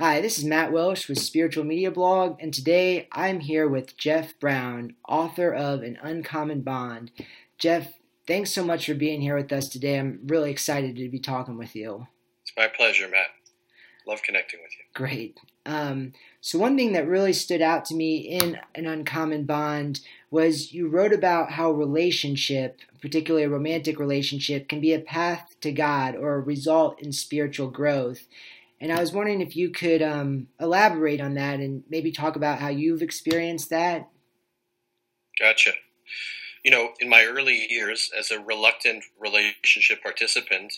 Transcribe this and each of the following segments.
Hi, this is Matt Welsh with Spiritual Media Blog, and today I'm here with Jeff Brown, author of An Uncommon Bond. Jeff, thanks so much for being here with us today. I'm really excited to be talking with you. It's my pleasure, Matt. Love connecting with you. Great. Um, so, one thing that really stood out to me in An Uncommon Bond was you wrote about how relationship, particularly a romantic relationship, can be a path to God or a result in spiritual growth. And I was wondering if you could um, elaborate on that and maybe talk about how you've experienced that. Gotcha. You know, in my early years as a reluctant relationship participant,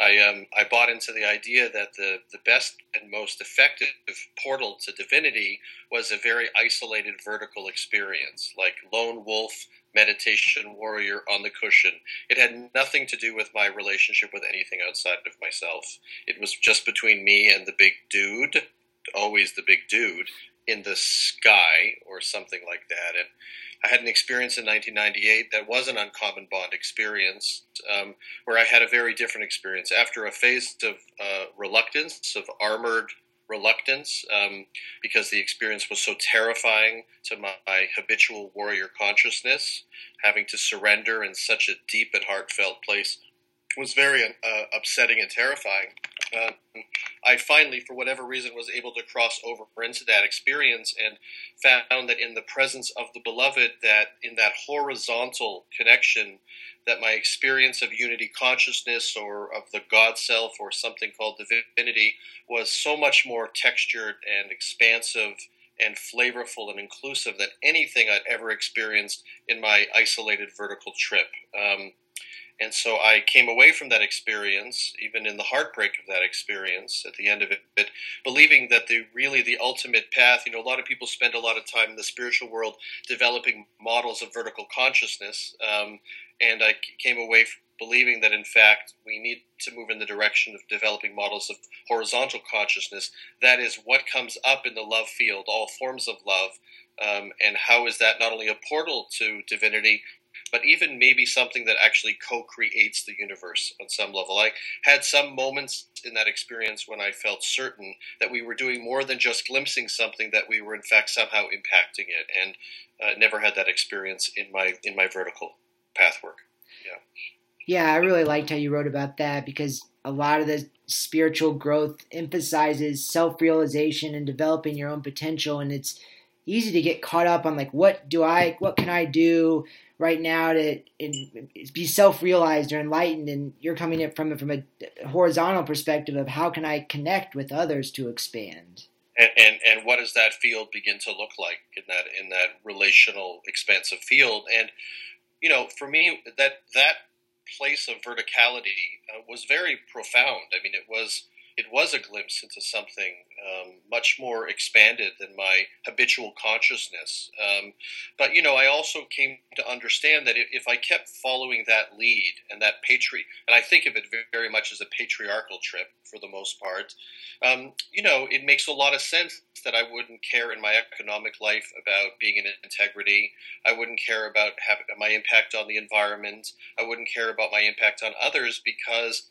I um, I bought into the idea that the, the best and most effective portal to divinity was a very isolated vertical experience, like lone wolf meditation warrior on the cushion. It had nothing to do with my relationship with anything outside of myself. It was just between me and the big dude, always the big dude, in the sky or something like that. And I had an experience in 1998 that was an uncommon bond experience, um, where I had a very different experience. After a phase of uh, reluctance, of armored reluctance, um, because the experience was so terrifying to my, habitual warrior consciousness, having to surrender in such a deep and heartfelt place was very uh, upsetting and terrifying. Uh, I finally, for whatever reason, was able to cross over into that experience and found that in the presence of the beloved, that in that horizontal connection, that my experience of unity consciousness or of the God self or something called divinity was so much more textured and expansive and flavorful and inclusive than anything I'd ever experienced in my isolated vertical trip. Um, and so I came away from that experience, even in the heartbreak of that experience at the end of it, but believing that the really the ultimate path, you know, a lot of people spend a lot of time in the spiritual world developing models of vertical consciousness. Um, and I came away believing that in fact we need to move in the direction of developing models of horizontal consciousness. That is what comes up in the love field, all forms of love. Um, and how is that not only a portal to divinity, but even maybe something that actually co-creates the universe on some level. I had some moments in that experience when I felt certain that we were doing more than just glimpsing something; that we were in fact somehow impacting it, and uh, never had that experience in my in my vertical path work. Yeah. Yeah, I really liked how you wrote about that because a lot of the spiritual growth emphasizes self realization and developing your own potential. And it's easy to get caught up on like, what do I, what can I do? Right now to be self-realized or enlightened and you're coming at from from a horizontal perspective of how can I connect with others to expand? And, and and what does that field begin to look like in that in that relational expansive field? And you know for me that that place of verticality uh, was very profound. I mean it was it was a glimpse into something um, much more expanded than my habitual consciousness. Um, but you know, I also came to understand that if I kept following that lead and that patri, and I think of it very much as a patriarchal trip for the most part, um, you know, it makes a lot of sense that I wouldn't care in my economic life about being in integrity. I wouldn't care about my impact on the environment. I wouldn't care about my impact on others because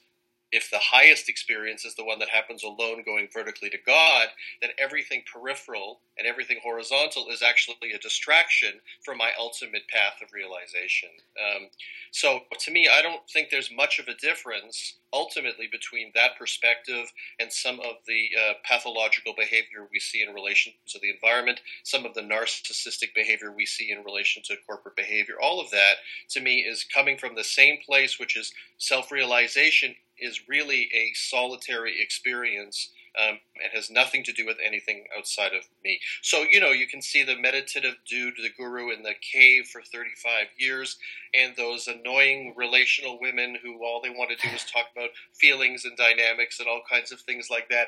if the highest experience is the one that happens alone going vertically to God, then everything peripheral and everything horizontal is actually a distraction from my ultimate path of realization. Um, so to me, I don't think there's much of a difference ultimately between that perspective and some of the uh, pathological behavior we see in relation to the environment, some of the narcissistic behavior we see in relation to corporate behavior. All of that, to me, is coming from the same place, which is self realization is really a solitary experience um, and has nothing to do with anything outside of me. So, you know, you can see the meditative dude, the guru in the cave for 35 years, and those annoying relational women who all they want to do is talk about feelings and dynamics and all kinds of things like that.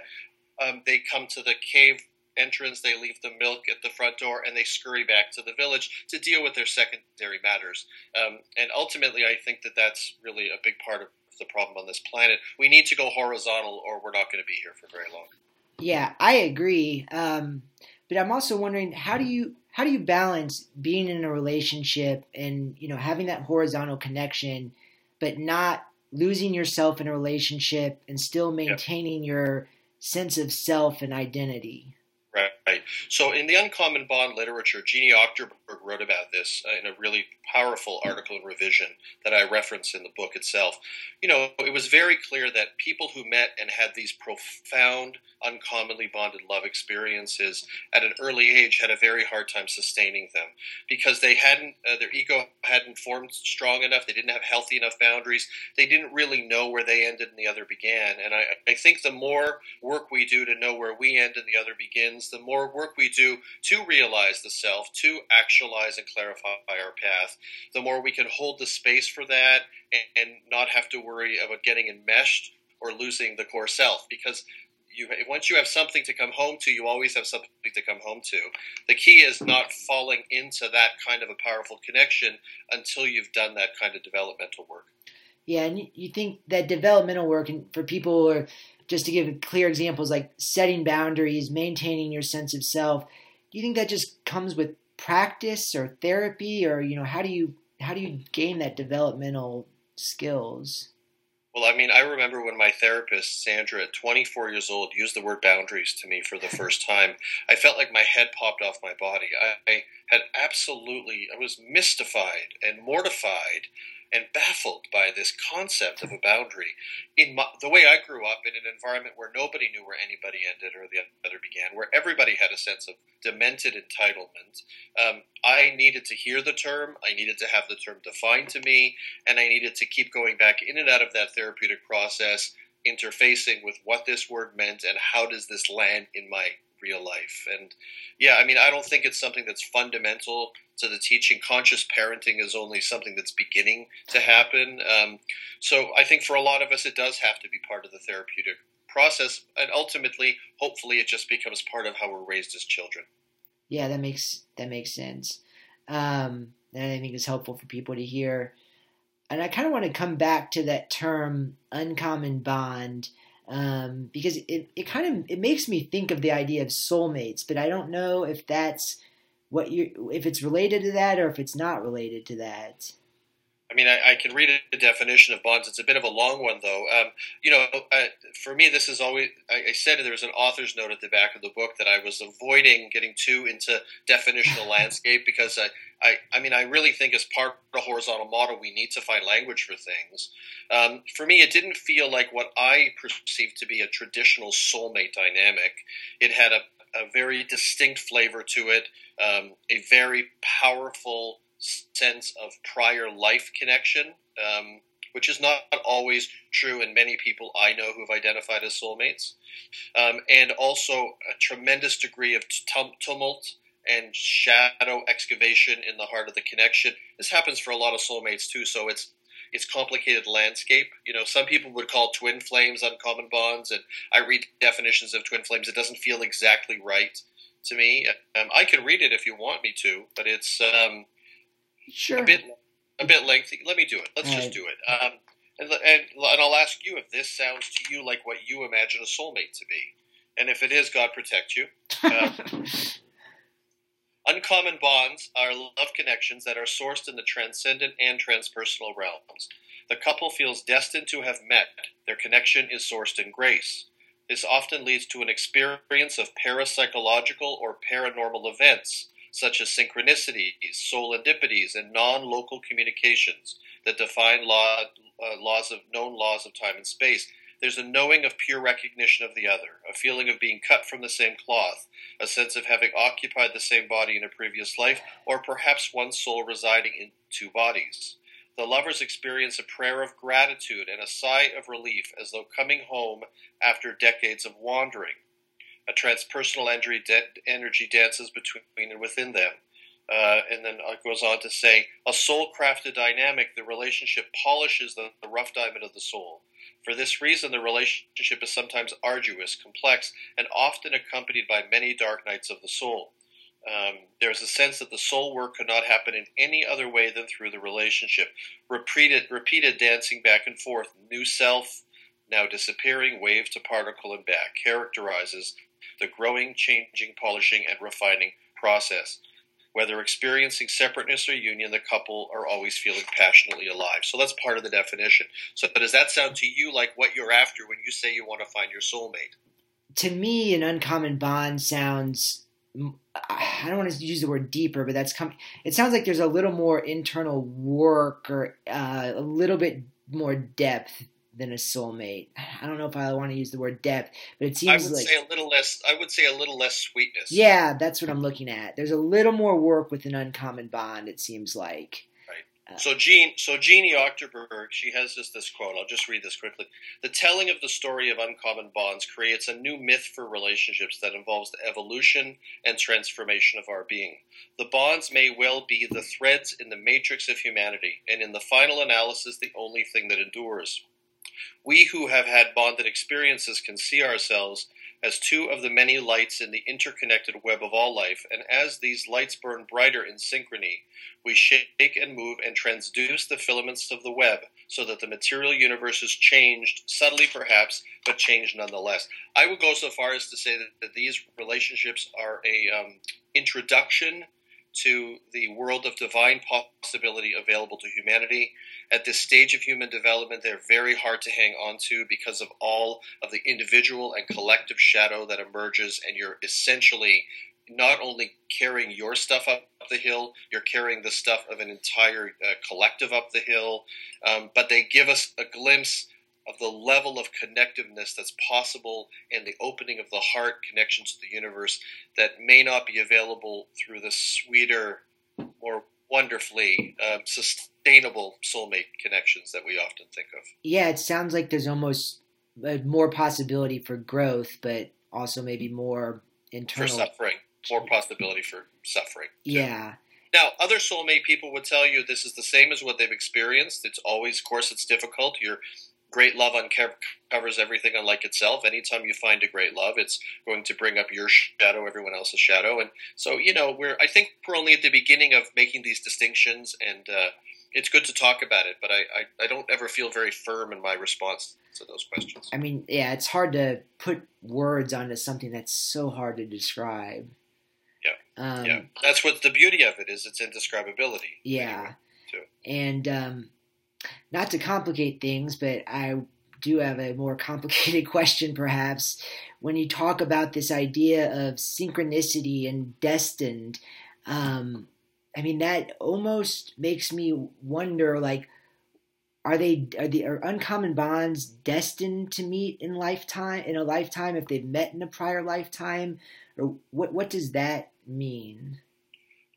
Um, they come to the cave entrance, they leave the milk at the front door, and they scurry back to the village to deal with their secondary matters. Um, and ultimately, I think that that's really a big part of the problem on this planet. We need to go horizontal, or we're not going to be here for very long. Yeah, I agree. Um, but I'm also wondering how do you how do you balance being in a relationship and you know having that horizontal connection, but not losing yourself in a relationship and still maintaining yep. your sense of self and identity. Right. So, in the Uncommon Bond literature, Jeannie Achterberg wrote about this uh, in a really powerful article in Revision that I reference in the book itself. You know, it was very clear that people who met and had these profound, uncommonly bonded love experiences at an early age had a very hard time sustaining them because they hadn't, uh, their ego hadn't formed strong enough. They didn't have healthy enough boundaries. They didn't really know where they ended and the other began. And I, I think the more work we do to know where we end and the other begins, the more work we do to realize the self, to actualize and clarify our path, the more we can hold the space for that and, and not have to worry about getting enmeshed or losing the core self because you, once you have something to come home to, you always have something to come home to. The key is not falling into that kind of a powerful connection until you've done that kind of developmental work. Yeah, and you think that developmental work, and for people who are just to give clear examples like setting boundaries, maintaining your sense of self, do you think that just comes with practice or therapy or you know how do you how do you gain that developmental skills? Well, I mean, I remember when my therapist, Sandra, at 24 years old, used the word boundaries to me for the first time. I felt like my head popped off my body. I, I had absolutely, I was mystified and mortified and baffled by this concept of a boundary. In my, the way I grew up in an environment where nobody knew where anybody ended or the other began, where everybody had a sense of demented entitlement, um, I needed to hear the term, I needed to have the term defined to me, and I needed to keep going back in and out of that therapeutic process, interfacing with what this word meant and how does this land in my real life. And yeah, I mean, I don't think it's something that's fundamental to the teaching. Conscious parenting is only something that's beginning to happen. Um, so I think for a lot of us, it does have to be part of the therapeutic process. And ultimately, hopefully, it just becomes part of how we're raised as children. Yeah, that makes that makes sense. Um, and I think it's helpful for people to hear. And I kind of want to come back to that term uncommon bond um, because it, it kind of it makes me think of the idea of soulmates, but I don't know if that's what you if it's related to that or if it's not related to that. I mean, I, I, can read a definition of bonds. It's a bit of a long one, though. Um, you know, uh, for me, this is always. I, I, said there was an author's note at the back of the book that I was avoiding getting too into definitional landscape because I, I, I mean, I really think as part of the horizontal model, we need to find language for things. Um, for me, it didn't feel like what I perceived to be a traditional soulmate dynamic. It had a, a very distinct flavor to it, um, a very powerful sense of prior life connection, um, which is not always true in many people I know who have identified as soulmates, um, and also a tremendous degree of tumult and shadow excavation in the heart of the connection. This happens for a lot of soulmates too, so it's it's complicated landscape. You know, some people would call twin flames uncommon bonds, and I read definitions of twin flames. It doesn't feel exactly right to me. Um, I can read it if you want me to, but it's um, Sure. A bit, a bit lengthy. Let me do it. Let's just do it. Um, and, and, and I'll ask you if this sounds to you like what you imagine a soulmate to be. And if it is, God protect you. Uncommon bonds are love connections that are sourced in the transcendent and transpersonal realms. The couple feels destined to have met. Their connection is sourced in grace. This often leads to an experience of parapsychological or paranormal events such as synchronicities, soulendipities, and non-local communications that define law, uh, laws of known laws of time and space. There's a knowing of pure recognition of the other, a feeling of being cut from the same cloth, a sense of having occupied the same body in a previous life, or perhaps one soul residing in two bodies. The lovers experience a prayer of gratitude and a sigh of relief as though coming home after decades of wandering. A transpersonal energy, energy dances between and within them. Uh, and then it goes on to say, a soul crafted dynamic, the relationship polishes the, the, rough diamond of the soul. For this reason, the relationship is sometimes arduous, complex, and often accompanied by many dark nights of the soul. Um, there's a sense that the soul work could not happen in any other way than through the relationship. Repeated, repeated dancing back and forth, new self, now disappearing, wave to particle and back, characterizes the growing, changing, polishing, and refining process. Whether experiencing separateness or union, the couple are always feeling passionately alive. So that's part of the definition. So, does that sound to you like what you're after when you say you want to find your soulmate? to me, an uncommon bond sounds. I don't want to use the word deeper, but that's coming. It sounds like there's a little more internal work or uh, a little bit more depth than a soulmate. I don't know if I want to use the word depth, but it seems I would like say a little less. I would say a little less sweetness. yeah, that's what I'm looking at. There's a little more work with an uncommon bond. It seems like. Uh, so Jean, so Jeannie Achterberg, she has this this quote. I'll just read this quickly. The telling of the story of uncommon bonds creates a new myth for relationships that involves the evolution and transformation of our being. The bonds may well be the threads in the matrix of humanity, and in the final analysis, the only thing that endures. We who have had bonded experiences can see ourselves as two of the many lights in the interconnected web of all life, and as these lights burn brighter in synchrony, we shake and move and transduce the filaments of the web so that the material universe is changed, subtly perhaps, but changed nonetheless. I would go so far as to say that, that these relationships are a um, introduction to the world of divine possibility available to humanity. At this stage of human development, they're very hard to hang on to because of all of the individual and collective shadow that emerges, and you're essentially not only carrying your stuff up the hill, you're carrying the stuff of an entire uh, collective up the hill. Um, but they give us a glimpse of the level of connectiveness that's possible and the opening of the heart connections to the universe that may not be available through the sweeter, more wonderfully um, sustainable soulmate connections that we often think of. Yeah, it sounds like there's almost more possibility for growth, but also maybe more internal for suffering, more possibility for suffering. Too. Yeah. Now, other soulmate people would tell you this is the same as what they've experienced. It's always, of course, it's difficult. You're great love uncovers everything unlike itself. Anytime you find a great love, it's going to bring up your shadow, everyone else's shadow, and so you know we're. I think we're only at the beginning of making these distinctions, and uh, it's good to talk about it. But I, I, I don't ever feel very firm in my response to those questions. I mean, yeah, it's hard to put words onto something that's so hard to describe. Yeah, um, yeah, that's what the beauty of it is. It's indescribability. Yeah, anyway, and. Um, not to complicate things, but I do have a more complicated question perhaps. When you talk about this idea of synchronicity and destined, um, I mean that almost makes me wonder like are they are the are uncommon bonds destined to meet in lifetime in a lifetime if they've met in a prior lifetime or what what does that mean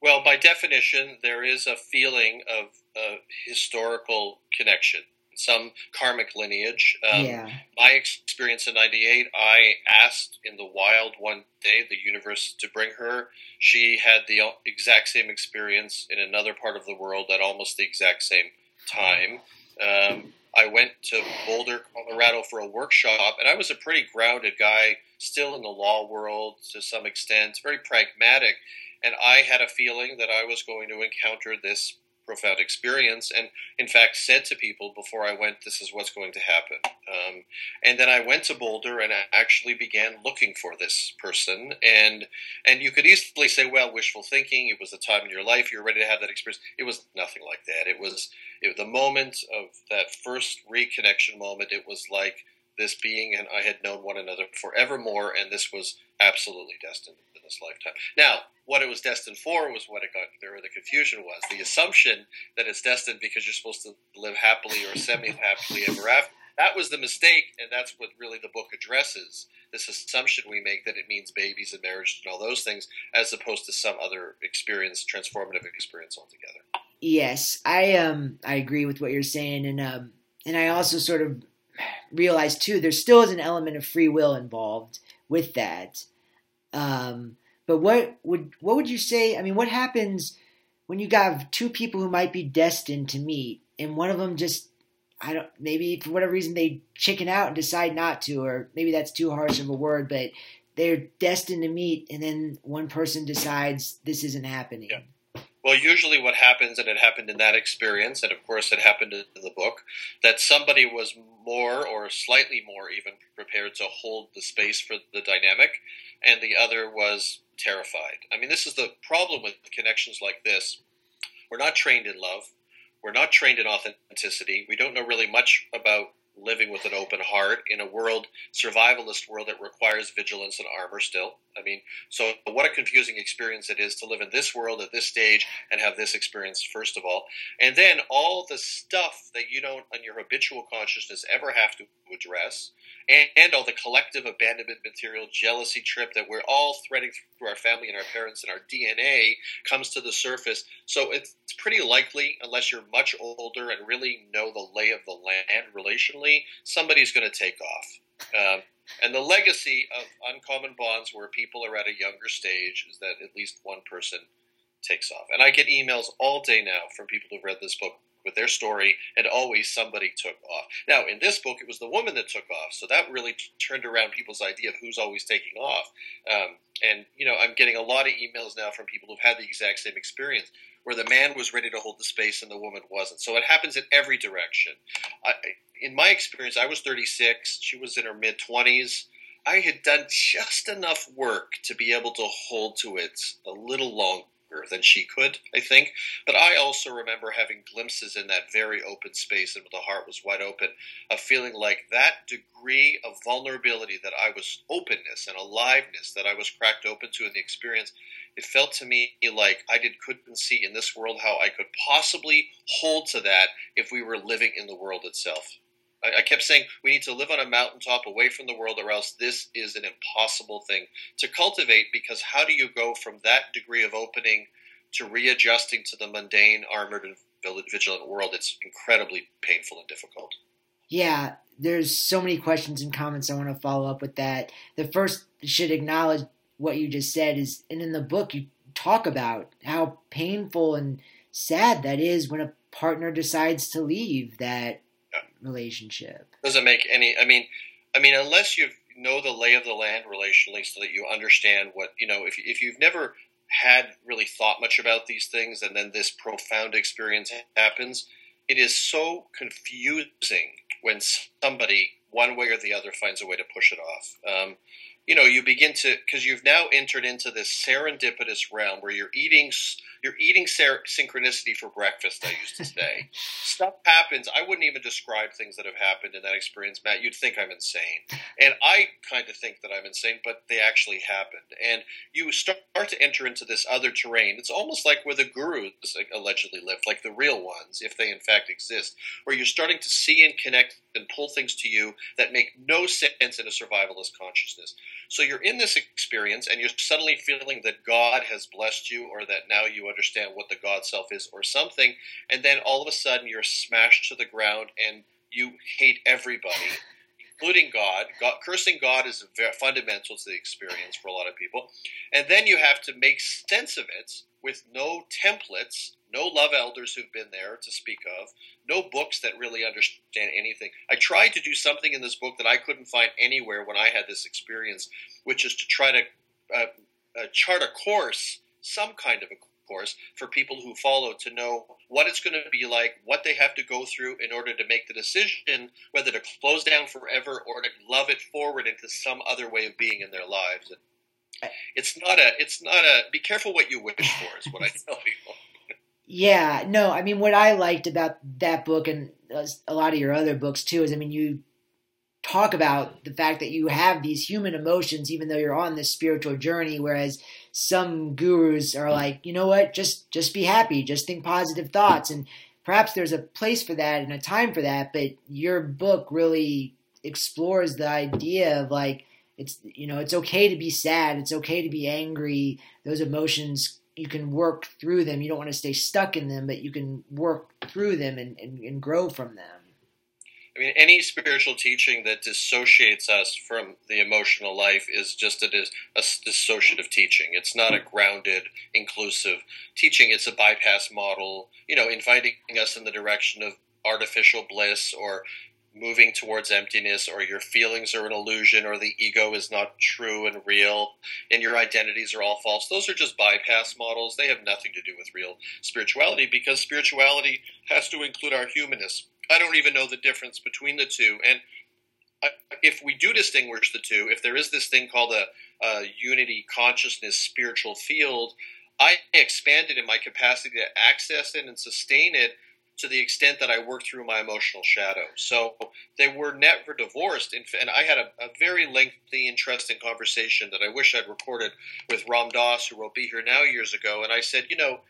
well, by definition, there is a feeling of a historical connection, some karmic lineage. Um, yeah. My experience in '98, I asked in the wild one day the universe to bring her. She had the exact same experience in another part of the world at almost the exact same time. Um, I went to Boulder, Colorado for a workshop, and I was a pretty grounded guy, still in the law world to some extent, very pragmatic. And I had a feeling that I was going to encounter this profound experience and in fact said to people before i went this is what's going to happen. Um, and then i went to boulder and I actually began looking for this person. And and you could easily say well wishful thinking it was a time in your life you're ready to have that experience. It was nothing like that. It was it, was the moment of that first reconnection moment it was like this being and i had known one another forevermore and this was absolutely destined in this lifetime. Now what it was destined for was what it got there the confusion was. The assumption that it's destined because you're supposed to live happily or semi happily ever after that was the mistake and that's what really the book addresses. This assumption we make that it means babies and marriage and all those things as opposed to some other experience transformative experience altogether. Yes i um i agree with what you're saying and um and i also sort of realize too there still is an element of free will involved with that um but what would what would you say? I mean, what happens when you got two people who might be destined to meet, and one of them just I don't maybe for whatever reason they chicken out and decide not to, or maybe that's too harsh of a word, but they're destined to meet, and then one person decides this isn't happening. Yeah. Well, usually what happens, and it happened in that experience, and of course it happened in the book, that somebody was more or slightly more even prepared to hold the space for the dynamic, and the other was terrified. I mean, this is the problem with connections like this. We're not trained in love. We're not trained in authenticity. We don't know really much about living with an open heart in a world, survivalist world that requires vigilance and armor still. I mean, so what a confusing experience it is to live in this world at this stage and have this experience, first of all. And then all the stuff that you don't, in your habitual consciousness, ever have to address, and, and all the collective abandonment material, jealousy trip that we're all threading through our family and our parents and our DNA comes to the surface. So it's, it's pretty likely, unless you're much older and really know the lay of the land relationally, somebody's going to take off. Um, and the legacy of Uncommon Bonds, where people are at a younger stage, is that at least one person takes off. And I get emails all day now from people who've read this book with their story, and always somebody took off. Now, in this book, it was the woman that took off, so that really turned around people's idea of who's always taking off. Um, and you know, I'm getting a lot of emails now from people who've had the exact same experience, where the man was ready to hold the space and the woman wasn't. So it happens in every direction. I, in my experience, I was 36, she was in her mid 20s. I had done just enough work to be able to hold to it a little longer than she could, I think. But I also remember having glimpses in that very open space and the heart was wide open of feeling like that degree of vulnerability that I was openness and aliveness that I was cracked open to in the experience. It felt to me like I did couldn't see in this world how I could possibly hold to that if we were living in the world itself. I, I kept saying we need to live on a mountaintop away from the world, or else this is an impossible thing to cultivate. Because how do you go from that degree of opening to readjusting to the mundane, armored, and vigilant world? It's incredibly painful and difficult. Yeah, there's so many questions and comments I want to follow up with that. The first should acknowledge what you just said is, and in the book you talk about how painful and sad that is when a partner decides to leave that relationship. Doesn't make any. I mean, I mean, unless you know the lay of the land relationally, so that you understand what you know. If if you've never had really thought much about these things, and then this profound experience happens, it is so confusing when somebody, one way or the other, finds a way to push it off. Um, you know, you begin to because you've now entered into this serendipitous realm where you're eating you're eating ser- synchronicity for breakfast. I used to say stuff happens. I wouldn't even describe things that have happened in that experience, Matt. You'd think I'm insane, and I kind of think that I'm insane, but they actually happened. And you start to enter into this other terrain. It's almost like where the gurus allegedly live, like the real ones, if they in fact exist, where you're starting to see and connect and pull things to you that make no sense in a survivalist consciousness. So you're in this experience and you're suddenly feeling that God has blessed you or that now you understand what the God self is or something. And then all of a sudden you're smashed to the ground and you hate everybody. Including God. God, cursing God is fundamental to the experience for a lot of people, and then you have to make sense of it with no templates no love elders who've been there to speak of, no books that really understand anything. I tried to do something in this book that I couldn't find anywhere when I had this experience, which is to try to uh, uh, chart a course, some kind of a course, for people who follow to know what it's going to be like, what they have to go through in order to make the decision whether to close down forever or to love it forward into some other way of being in their lives. And it's not a. It's not a. Be careful what you wish for. Is what I tell people. Yeah, no, I mean, what I liked about that book and uh, a lot of your other books too is, I mean, you talk about the fact that you have these human emotions even though you're on this spiritual journey whereas some gurus are like you know what? Just just be happy. Just think positive thoughts. And perhaps there's a place for that and a time for that but your book really explores the idea of like it's you know it's okay to be sad. It's okay to be angry. Those emotions you can work through them. You don't want to stay stuck in them, but you can work through them and, and, and grow from them. I mean, any spiritual teaching that dissociates us from the emotional life is just a, a dissociative teaching. It's not a grounded, inclusive teaching. It's a bypass model, you know, inviting us in the direction of artificial bliss or moving towards emptiness or your feelings are an illusion or the ego is not true and real and your identities are all false. Those are just bypass models. They have nothing to do with real spirituality because spirituality has to include our humanness. I don't even know the difference between the two. And if we do distinguish the two if there is this thing called a, a unity consciousness spiritual field i expanded in my capacity to access it and sustain it to the extent that I worked through my emotional shadow. So they were never divorced. And I had a, a, very lengthy, interesting conversation that I wish I'd recorded with Ram Dass, who will be here now years ago. And I said, you know,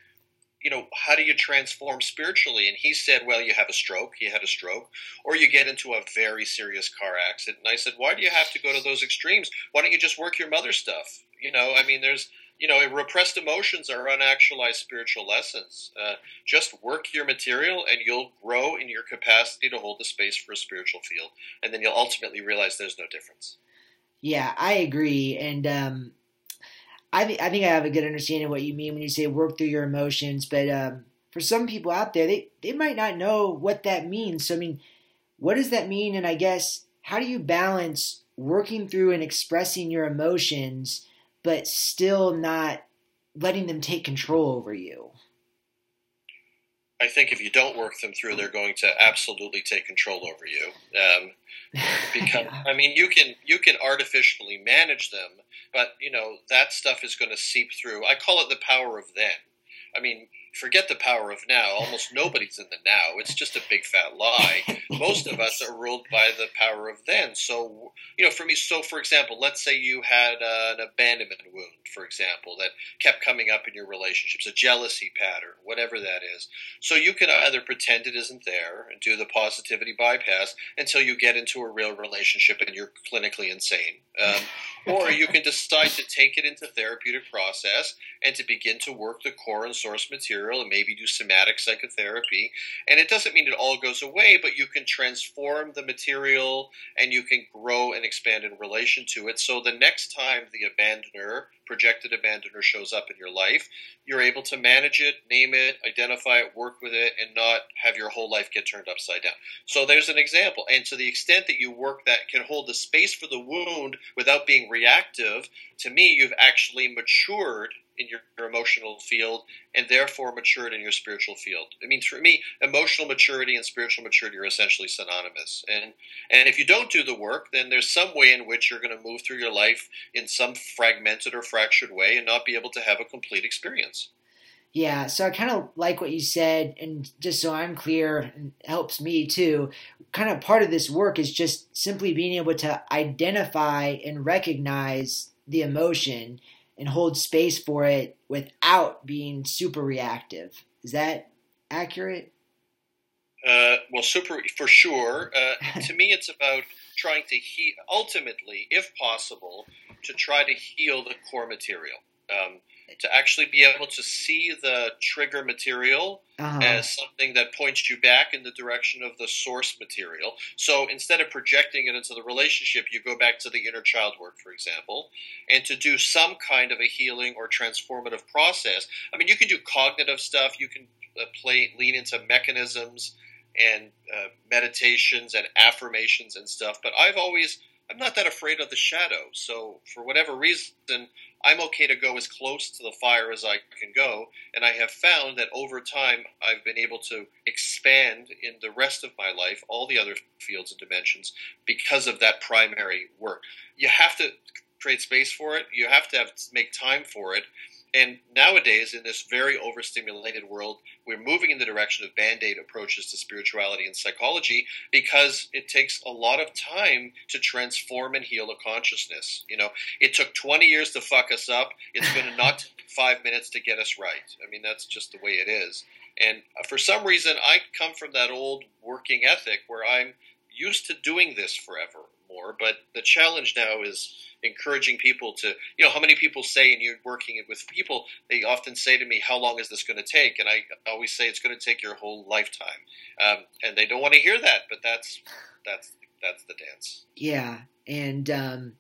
you know, how do you transform spiritually? And he said, well, you have a stroke. He had a stroke, or you get into a very serious car accident. And I said, why do you have to go to those extremes? Why don't you just work your mother stuff? You know, I mean, there's you know, repressed emotions are unactualized spiritual lessons. Uh, just work your material and you'll grow in your capacity to hold the space for a spiritual field. And then you'll ultimately realize there's no difference. Yeah, I agree. And um, I, th- I think I have a good understanding of what you mean when you say work through your emotions. But um, for some people out there, they, they might not know what that means. So, I mean, what does that mean? And I guess, how do you balance working through and expressing your emotions? But still not letting them take control over you. I think if you don't work them through, they're going to absolutely take control over you. Um, because yeah. I mean, you can you can artificially manage them, but you know that stuff is going to seep through. I call it the power of then. I mean, forget the power of now. Almost nobody's in the now. It's just a big fat lie. Most of us are ruled by the power of then. So, you know, for me, so for example, let's say you had uh, an abandonment wound, for example, that kept coming up in your relationships, a jealousy pattern, whatever that is. So you can either pretend it isn't there and do the positivity bypass until you get into a real relationship and you're clinically insane. Um, or you can decide to take it into therapeutic process and to begin to work the core and source material and maybe do somatic psychotherapy. And it doesn't mean it all goes away, but you can transform the material and you can grow and expand in relation to it. So the next time the abandoner projected abandoner shows up in your life, you're able to manage it, name it, identify it, work with it, and not have your whole life get turned upside down. So there's an example. And to the extent that you work that can hold the space for the wound without being reactive, to me, you've actually matured in your, your, emotional field and therefore matured in your spiritual field. I mean, for me, emotional maturity and spiritual maturity are essentially synonymous. And and if you don't do the work, then there's some way in which you're going to move through your life in some fragmented or fractured way and not be able to have a complete experience. Yeah, so I kind of like what you said, and just so I'm clear, helps me too. Kind of part of this work is just simply being able to identify and recognize the emotion and hold space for it without being super reactive. Is that accurate? Uh, well, super for sure. Uh, to me, it's about trying to heal. Ultimately, if possible, to try to heal the core material. Um, to actually be able to see the trigger material uh-huh. as something that points you back in the direction of the source material. So instead of projecting it into the relationship, you go back to the inner child work, for example, and to do some kind of a healing or transformative process. I mean, you can do cognitive stuff, you can uh, play lean into mechanisms and uh, meditations and affirmations and stuff, but I've always I'm not that afraid of the shadow. So for whatever reason, I'm okay to go as close to the fire as I can go. And I have found that over time, I've been able to expand in the rest of my life, all the other fields and dimensions, because of that primary work. You have to create space for it. You have to have make time for it. And nowadays, in this very overstimulated world, we're moving in the direction of band aid approaches to spirituality and psychology because it takes a lot of time to transform and heal a consciousness. You know, it took 20 years to fuck us up. It's going to not five minutes to get us right. I mean, that's just the way it is. And uh, for some reason, I come from that old working ethic where I'm used to doing this forever But the challenge now is encouraging people to, you know, how many people say, and you're working with people, they often say to me, how long is this going to take? And I always say it's going to take your whole lifetime. Um, and they don't want to hear that, but that's, that's, that's the dance. Yeah. And, um,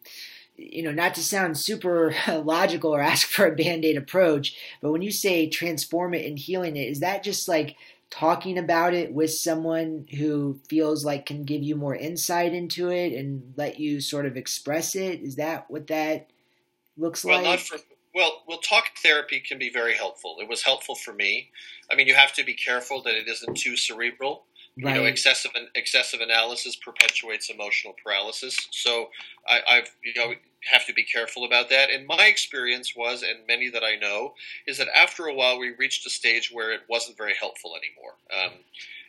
you know, not to sound super logical or ask for a band aid approach, but when you say transform it and healing it, is that just like talking about it with someone who feels like can give you more insight into it and let you sort of express it? Is that what that looks well, like? Not for, well, well, talk therapy can be very helpful. It was helpful for me. I mean, you have to be careful that it isn't too cerebral. Right. You know, excessive excessive analysis perpetuates emotional paralysis. So I, I've you know have to be careful about that. And my experience was, and many that I know, is that after a while we reached a stage where it wasn't very helpful anymore. Um,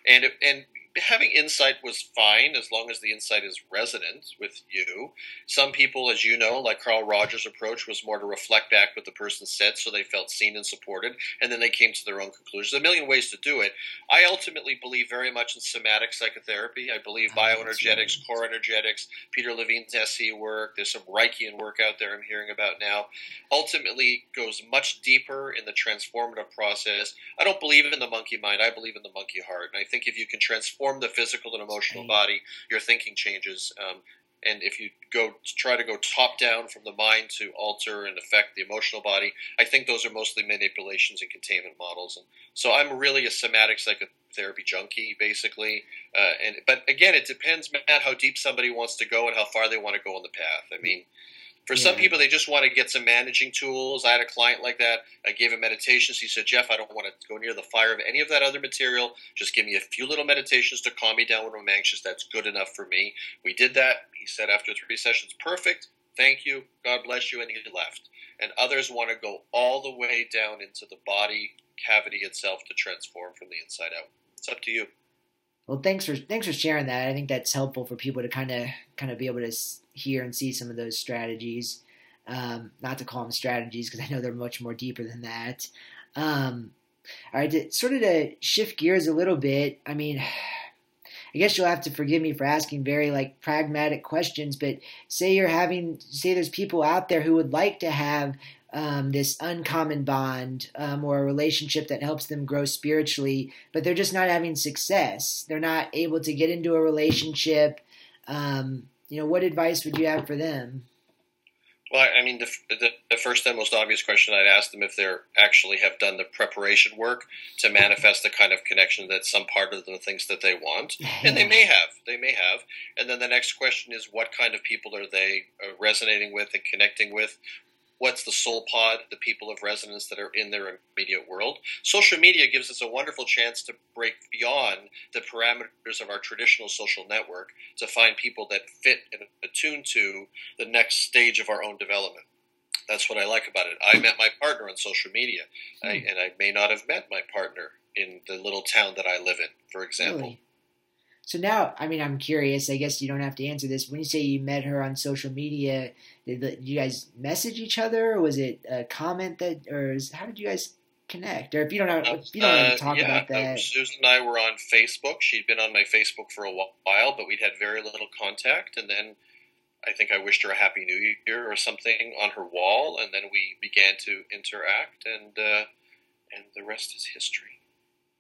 and it, and having insight was fine as long as the insight is resonant with you. Some people, as you know, like Carl Rogers' approach was more to reflect back what the person said so they felt seen and supported, and then they came to their own conclusions. There's a million ways to do it. I ultimately believe very much in somatic psychotherapy. I believe oh, bioenergetics, core energetics, Peter Levine's SE work. There's some Reichian work out there I'm hearing about now. Ultimately, goes much deeper in the transformative process. I don't believe in the monkey mind. I believe in the monkey heart, and I think if you can transform the physical and emotional body, your thinking changes. Um, and if you go try to go top down from the mind to alter and affect the emotional body, I think those are mostly manipulations and containment models. And so I'm really a somatic psychotherapy junkie, basically. Uh, and but again, it depends, Matt, how deep somebody wants to go and how far they want to go on the path. I mean. For yeah. some people, they just want to get some managing tools. I had a client like that. I gave him meditations. He said, Jeff, I don't want to go near the fire of any of that other material. Just give me a few little meditations to calm me down when I'm anxious. That's good enough for me. We did that. He said after three sessions, perfect. Thank you. God bless you. And he left. And others want to go all the way down into the body cavity itself to transform from the inside out. It's up to you. Well, thanks for thanks for sharing that. I think that's helpful for people to kind of kind of be able to hear and see some of those strategies. Um, not to call them strategies because I know they're much more deeper than that. Um, all right, to, sort of to shift gears a little bit. I mean, I guess you'll have to forgive me for asking very like pragmatic questions, but say you're having, say there's people out there who would like to have um, this uncommon bond um, or a relationship that helps them grow spiritually, but they're just not having success. They're not able to get into a relationship. Um, you know, what advice would you have for them? Well, I mean, the, the, the, first and most obvious question I'd ask them if they actually have done the preparation work to manifest the kind of connection that some part of them thinks that they want, and they may have, they may have. And then the next question is, what kind of people are they uh, resonating with and connecting with? What's the soul pod, the people of resonance that are in their immediate world. Social media gives us a wonderful chance to break beyond the parameters of our traditional social network to find people that fit and attune to the next stage of our own development. That's what I like about it. I met my partner on social media, I, hmm. and I may not have met my partner in the little town that I live in, for example. Really? So now, I mean, I'm curious. I guess you don't have to answer this. When you say you met her on social media, did, the, did you guys message each other, or was it a comment that, or is, how did you guys connect? Or if you don't have, if you don't uh, to talk yeah, about that, Susan and I were on Facebook. She'd been on my Facebook for a while, but we'd had very little contact, and then. I think I wished her a happy new year or something on her wall, and then we began to interact, and uh, and the rest is history.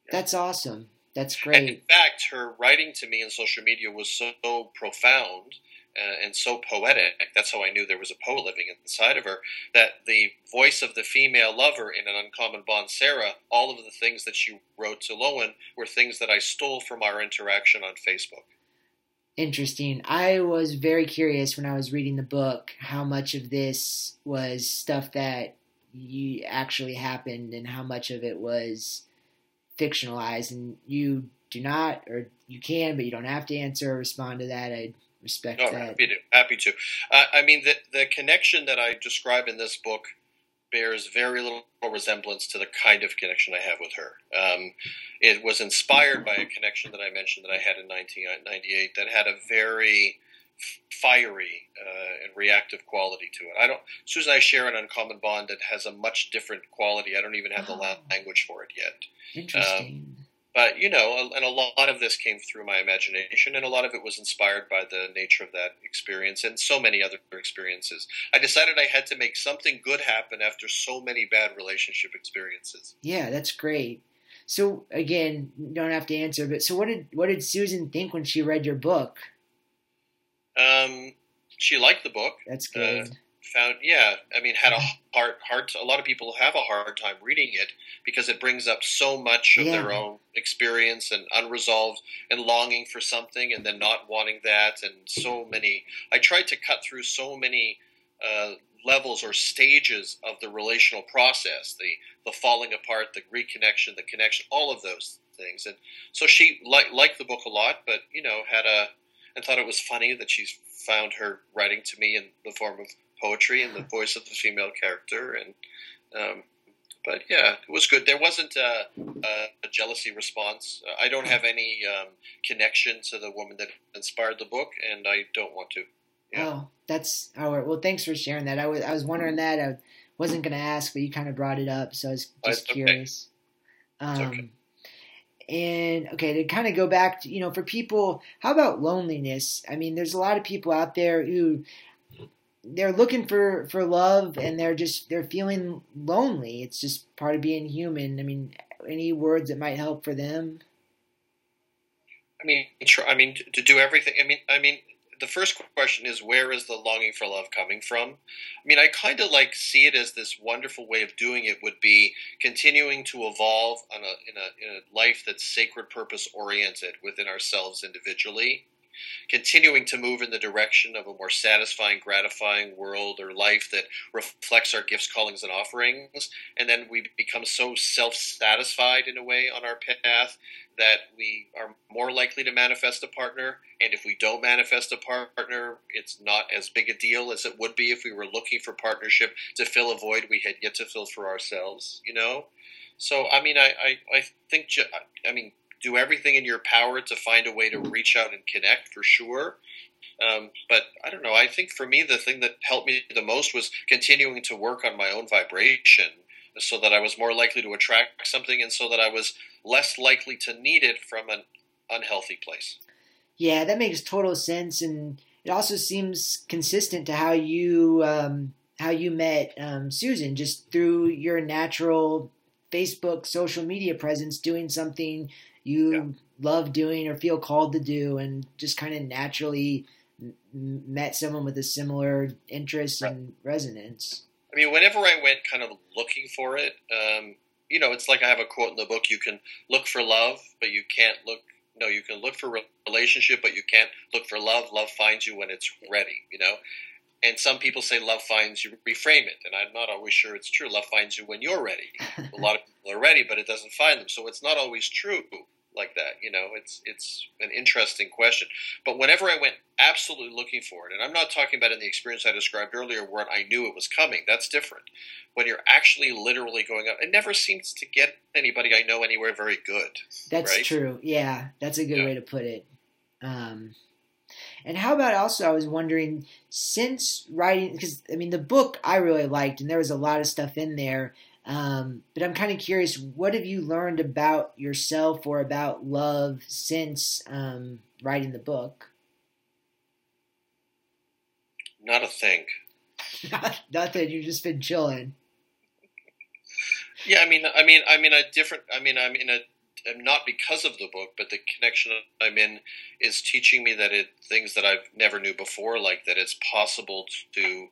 Yeah. That's awesome. That's great. And in fact, her writing to me on social media was so profound uh, and so poetic. That's how I knew there was a poet living inside of her. That the voice of the female lover in an uncommon bond, Sarah, all of the things that she wrote to Lowen were things that I stole from our interaction on Facebook. Interesting. I was very curious when I was reading the book how much of this was stuff that you actually happened and how much of it was fictionalized, and you do not, or you can, but you don't have to answer or respond to that. I respect oh, that. Happy to. Happy to. Uh, I mean, the the connection that I describe in this book bears very little resemblance to the kind of connection I have with her. Um, it was inspired by a connection that I mentioned that I had in 1998 that had a very fiery uh, and reactive quality to it. I don't. Susan and I share an uncommon bond that has a much different quality. I don't even have oh. the language for it yet. Interesting. Um, but you know, and a lot of this came through my imagination, and a lot of it was inspired by the nature of that experience and so many other experiences. I decided I had to make something good happen after so many bad relationship experiences. Yeah, that's great. So again, don't have to answer, but so what did what did Susan think when she read your book? Um, she liked the book. That's uh, good. Uh, found, yeah, I mean, had a hard, hard. A lot of people have a hard time reading it because it brings up so much of yeah. their own experience and unresolved and longing for something, and then not wanting that, and so many. I tried to cut through so many. Uh, levels or stages of the relational process the the falling apart the reconnection the connection all of those things. And so she liked liked the book a lot, but you know had a and thought it was funny that she found her writing to me in the form of poetry and the voice of the female character. And um, but yeah, it was good. There wasn't a, a, a jealousy response. I don't have any um, connection to the woman that inspired the book, and I don't want to. Yeah. Oh, that's all right. Well, thanks for sharing that. I was I was wondering that. I wasn't going to ask, but you kind of brought it up, so I was just curious. Um, okay. And okay, to kind of go back to, you know, for people, how about loneliness? I mean, there's a lot of people out there who they're looking for for love and they're just they're feeling lonely. It's just part of being human. I mean, any words that might help for them? I mean, I mean, to do everything. I mean, I mean, the first question is where is the longing for love coming from? I mean, I kind of like see it as this wonderful way of doing it would be continuing to evolve a, in, a, in a life that's sacred purpose oriented within ourselves individually continuing to move in the direction of a more satisfying, gratifying world or life that reflects our gifts, callings, and offerings. And then we become so self satisfied in a way on our path that we are more likely to manifest a partner. And if we don't manifest a partner, it's not as big a deal as it would be if we were looking for partnership to fill a void we had yet to fill for ourselves, you know? So, I mean, I, I, I think, I mean, do everything in your power to find a way to reach out and connect for sure. Um, but I don't know. I think for me, the thing that helped me the most was continuing to work on my own vibration so that I was more likely to attract something and so that I was less likely to need it from an unhealthy place. Yeah, that makes total sense. And it also seems consistent to how you. Um, how you met um, Susan, just through your natural Facebook social media presence, doing something you yeah. love doing or feel called to do, and just kind of naturally met someone with a similar interest right. and resonance. I mean, whenever I went kind of looking for it, um, you know, it's like I have a quote in the book: "You can look for love, but you can't look." No, you can look for relationship, but you can't look for love. Love finds you when it's ready. You know, and some people say love finds you. Reframe it, and I'm not always sure it's true. Love finds you when you're ready. a lot of people are ready, but it doesn't find them. So it's not always true like that. You know, it's it's an interesting question. But whenever I went absolutely looking for it, and I'm not talking about in the experience I described earlier where I knew it was coming. That's different. When you're actually literally going up, it never seems to get anybody I know anywhere very good. That's right? true. Yeah, that's a good yeah. way to put it. Um, and how about also, I was wondering, since writing, because I mean, the book I really liked, and there was a lot of stuff in there. Um, but I'm kind of curious, what have you learned about yourself or about love since um, writing the book? Not a thing. Not, nothing. You've just been chilling. Yeah, I mean, I mean, I mean, a different. I mean, I'm in a. Not because of the book, but the connection I'm in is teaching me that it things that I've never knew before, like that it's possible to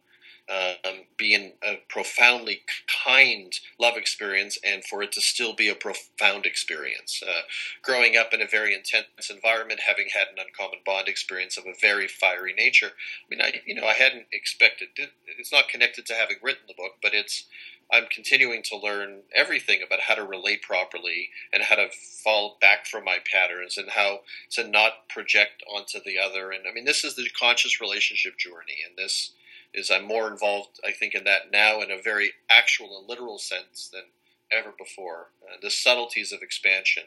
um, be in a profoundly kind love experience and for it to still be a profound experience. Uh, growing up in a very intense environment, having had an uncommon bond experience of a very fiery nature, I mean, I you know I hadn't expected. It's not connected to having written the book, but it's I'm continuing to learn everything about how to relate properly and how to fall back from my patterns and how to not project onto the other. And I mean, this is the conscious relationship journey, and this is I'm more involved, I think, in that now in a very actual and literal sense than ever before. Uh, the subtleties of expansion,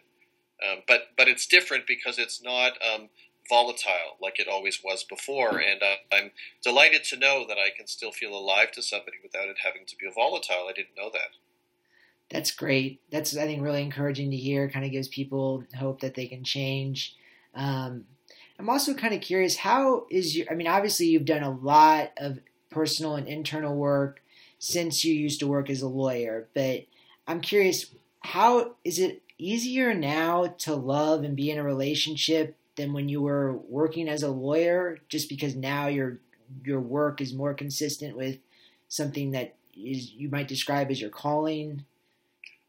um, but but it's different because it's not um, volatile like it always was before, and uh, I'm delighted to know that I can still feel alive to somebody without it having to be volatile. I didn't know that. That's great. That's I think really encouraging to hear. Kind of gives people hope that they can change. Um, I'm also kind of curious. How is your? I mean, obviously you've done a lot of personal and internal work since you used to work as a lawyer. But I'm curious, how is it easier now to love and be in a relationship than when you were working as a lawyer? Just because now your your work is more consistent with something that is you might describe as your calling.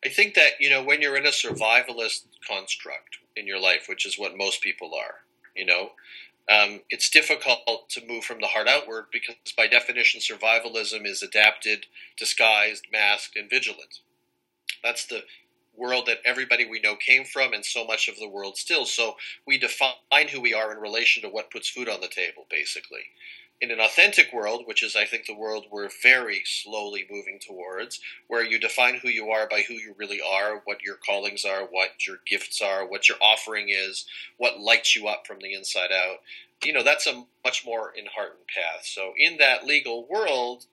I think that you know when you're in a survivalist construct in your life, which is what most people are, you know, um, it's difficult to move from the heart outward because, by definition, survivalism is adapted, disguised, masked, and vigilant. That's the world that everybody we know came from and so much of the world still. So we define who we are in relation to what puts food on the table, basically. In an authentic world, which is, I think, the world we're very slowly moving towards, where you define who you are by who you really are, what your callings are, what your gifts are, what your offering is, what lights you up from the inside out, you know, that's a much more enheartened path. So, in that legal world,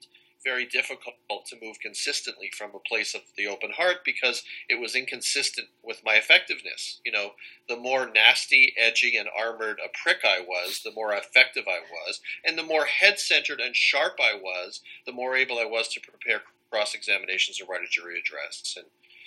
very difficult to move consistently from a place of the open heart because it was inconsistent with my effectiveness. You know, the more nasty, edgy, and armored a prick I was, the more effective I was, and the more head centered and sharp I was, the more able I was to prepare cross examinations or write a jury address. And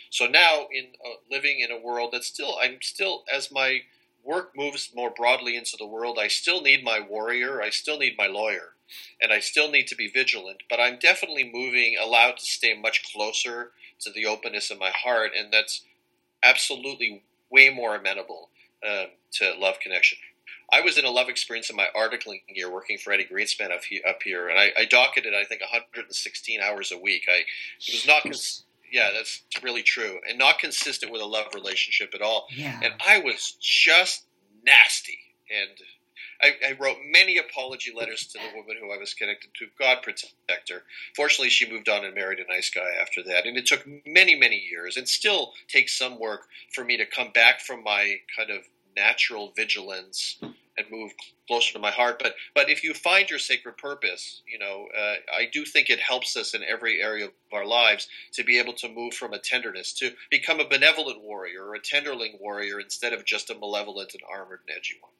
so now, in uh, living in a world that's still, I'm still as my work moves more broadly into the world, I still need my warrior, I still need my lawyer and I still need to be vigilant, but I'm definitely moving, allowed to stay much closer to the openness of my heart, and that's absolutely way more amenable uh, to love connection. I was in a love experience in my articling year working for Eddie Greenspan up, up here, and I, I docketed, I think, 116 hours a week. I it was not, cons- yeah, that's really true, and not consistent with a love relationship at all. Yeah. And I was just nasty, and I, I, wrote many apology letters to the woman who I was connected to. God protect her. Fortunately, she moved on and married a nice guy after that. And it took many, many years, and still takes some work for me to come back from my kind of natural vigilance and move closer to my heart. But but if you find your sacred purpose, you know, uh, I do think it helps us in every area of our lives to be able to move from a tenderness to become a benevolent warrior or a tenderling warrior instead of just a malevolent and armored and edgy one.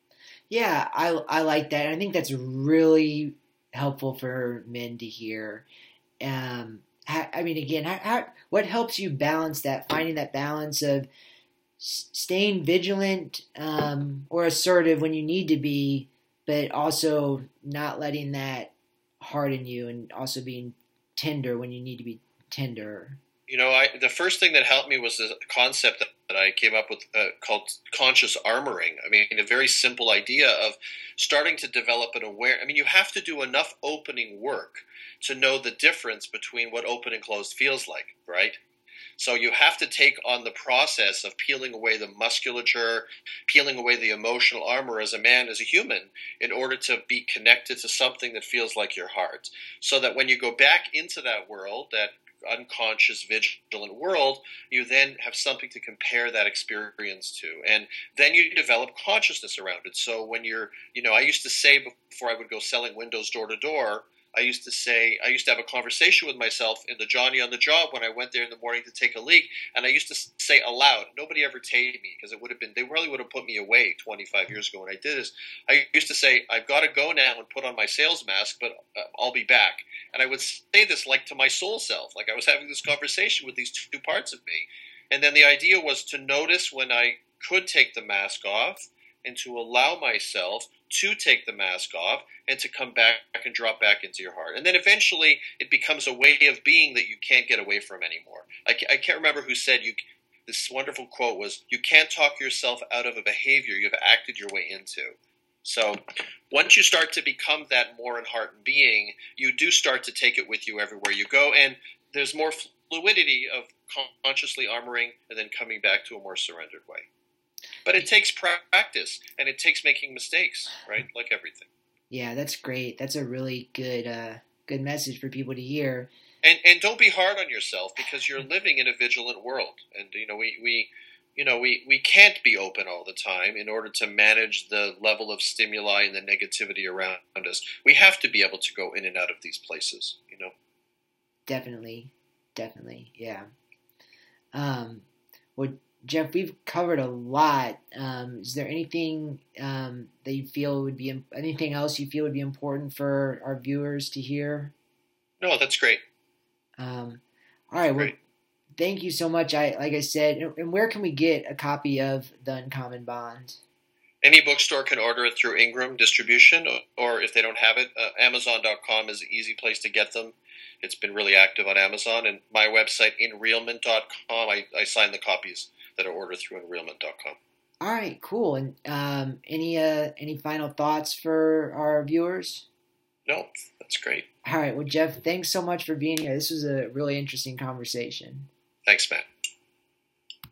Yeah, I I like that. I think that's really helpful for men to hear. Um, I mean, again, how, how, what helps you balance that? Finding that balance of staying vigilant um, or assertive when you need to be, but also not letting that harden you, and also being tender when you need to be tender. You know, I, the first thing that helped me was the concept that, that I came up with uh, called conscious armoring. I mean, a very simple idea of starting to develop an aware. I mean, you have to do enough opening work to know the difference between what open and closed feels like, right? So you have to take on the process of peeling away the musculature, peeling away the emotional armor as a man, as a human, in order to be connected to something that feels like your heart. So that when you go back into that world, that unconscious, vigilant world, you then have something to compare that experience to. And then you develop consciousness around it. So when you're, you know, I used to say before I would go selling windows door to door, I used to say, I used to have a conversation with myself in the Johnny on the job when I went there in the morning to take a leak, and I used to say aloud. Nobody ever tamed me because it would have been, they really would have put me away 25 years ago when I did this. I used to say, I've got to go now and put on my sales mask, but uh, I'll be back. And I would say this like to my soul self, like I was having this conversation with these two parts of me. And then the idea was to notice when I could take the mask off and to allow myself to take the mask off and to come back and drop back into your heart. And then eventually it becomes a way of being that you can't get away from anymore. I, I can't remember who said you. This wonderful quote was, "You can't talk yourself out of a behavior you've acted your way into." So, once you start to become that more in heart and being, you do start to take it with you everywhere you go, and there's more fluidity of consciously armoring and then coming back to a more surrendered way. But it takes practice and it takes making mistakes, right? Like everything. Yeah, that's great. That's a really good uh, good message for people to hear. And and don't be hard on yourself because you're living in a vigilant world. And you know, we, we you know, we, we can't be open all the time in order to manage the level of stimuli and the negativity around us. We have to be able to go in and out of these places, you know. Definitely. Definitely. Yeah. Um, well, Jeff, we've covered a lot. Um, is there anything um, that you feel would be anything else you feel would be important for our viewers to hear? No, that's great. Um, all right. Well, thank you so much. I like I said, and where can we get a copy of the Uncommon Bond? Any bookstore can order it through Ingram Distribution, or if they don't have it, uh, Amazon.com is an easy place to get them. It's been really active on Amazon, and my website, enrealment.com, I, I sign the copies that are ordered through enrealment.com. All right, cool. And um, any uh, any final thoughts for our viewers? No, that's great. All right. Well, Jeff, thanks so much for being here. This was a really interesting conversation. Thanks, Matt.